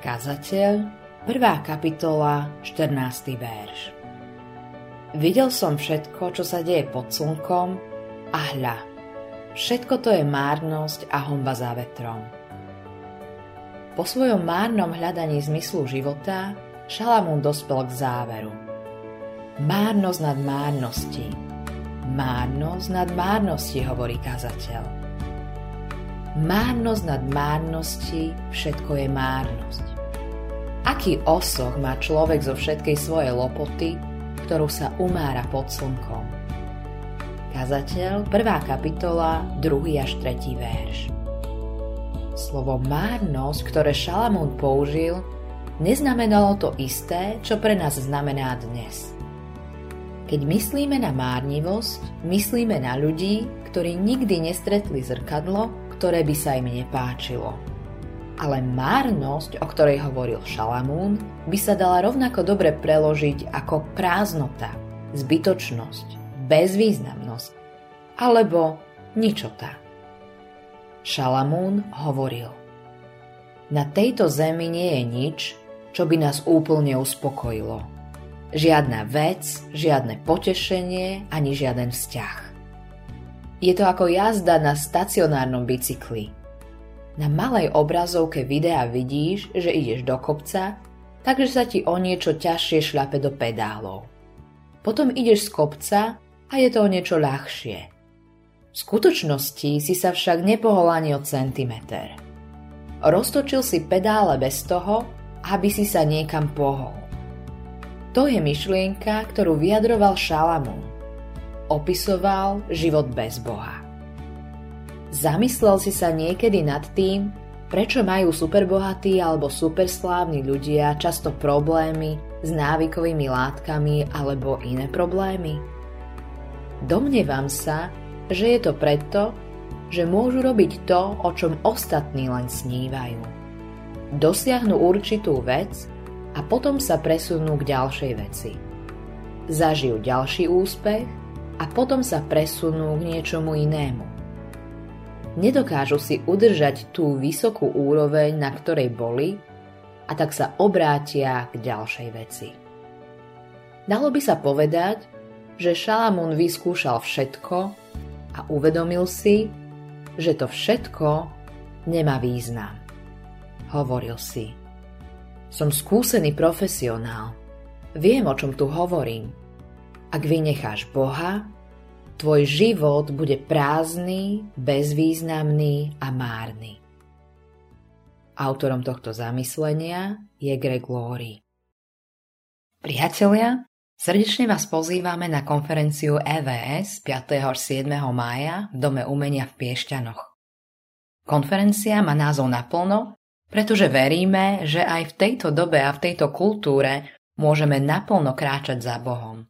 Kazateľ, 1. kapitola, 14. verš. Videl som všetko, čo sa deje pod slnkom a hľa, všetko to je márnosť a homba za vetrom. Po svojom márnom hľadaní zmyslu života Šalamún dospel k záveru. Márnosť nad márnosti. Márnosť nad márnosti, hovorí kazateľ. Márnosť nad márnosti, všetko je márnosť. Aký osoch má človek zo všetkej svojej lopoty, ktorú sa umára pod slnkom? Kazateľ, 1. kapitola, 2. až 3. verš. Slovo márnosť, ktoré Šalamún použil, neznamenalo to isté, čo pre nás znamená dnes. Keď myslíme na márnivosť, myslíme na ľudí, ktorí nikdy nestretli zrkadlo ktoré by sa im nepáčilo. Ale márnosť, o ktorej hovoril Šalamún, by sa dala rovnako dobre preložiť ako prázdnota, zbytočnosť, bezvýznamnosť alebo ničota. Šalamún hovoril Na tejto zemi nie je nič, čo by nás úplne uspokojilo. Žiadna vec, žiadne potešenie ani žiaden vzťah. Je to ako jazda na stacionárnom bicykli. Na malej obrazovke videa vidíš, že ideš do kopca, takže sa ti o niečo ťažšie šľape do pedálov. Potom ideš z kopca a je to o niečo ľahšie. V skutočnosti si sa však nepohol ani o centimeter. Roztočil si pedále bez toho, aby si sa niekam pohol. To je myšlienka, ktorú vyjadroval Šalamún opisoval život bez Boha. Zamyslel si sa niekedy nad tým, prečo majú superbohatí alebo superslávni ľudia často problémy s návykovými látkami alebo iné problémy? Domnievam sa, že je to preto, že môžu robiť to, o čom ostatní len snívajú. Dosiahnu určitú vec a potom sa presunú k ďalšej veci. Zažijú ďalší úspech a potom sa presunú k niečomu inému. Nedokážu si udržať tú vysokú úroveň, na ktorej boli, a tak sa obrátia k ďalšej veci. Dalo by sa povedať, že Šalamún vyskúšal všetko a uvedomil si, že to všetko nemá význam. Hovoril si. Som skúsený profesionál. Viem, o čom tu hovorím. Ak vynecháš Boha, tvoj život bude prázdny, bezvýznamný a márny. Autorom tohto zamyslenia je Greg Laurie. Priatelia, srdečne vás pozývame na konferenciu EVS 5. až 7. mája v Dome umenia v Piešťanoch. Konferencia má názov naplno, pretože veríme, že aj v tejto dobe a v tejto kultúre môžeme naplno kráčať za Bohom.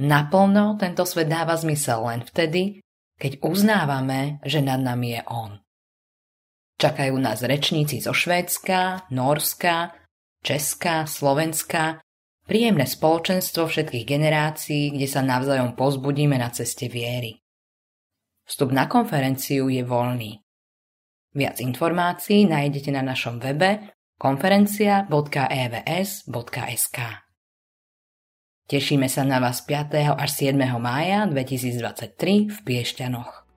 Naplno tento svet dáva zmysel len vtedy, keď uznávame, že nad nami je On. Čakajú nás rečníci zo Švédska, Norska, Česka, Slovenska, príjemné spoločenstvo všetkých generácií, kde sa navzájom pozbudíme na ceste viery. Vstup na konferenciu je voľný. Viac informácií nájdete na našom webe konferencia.evs.sk. Tešíme sa na vás 5. až 7. mája 2023 v Piešťanoch.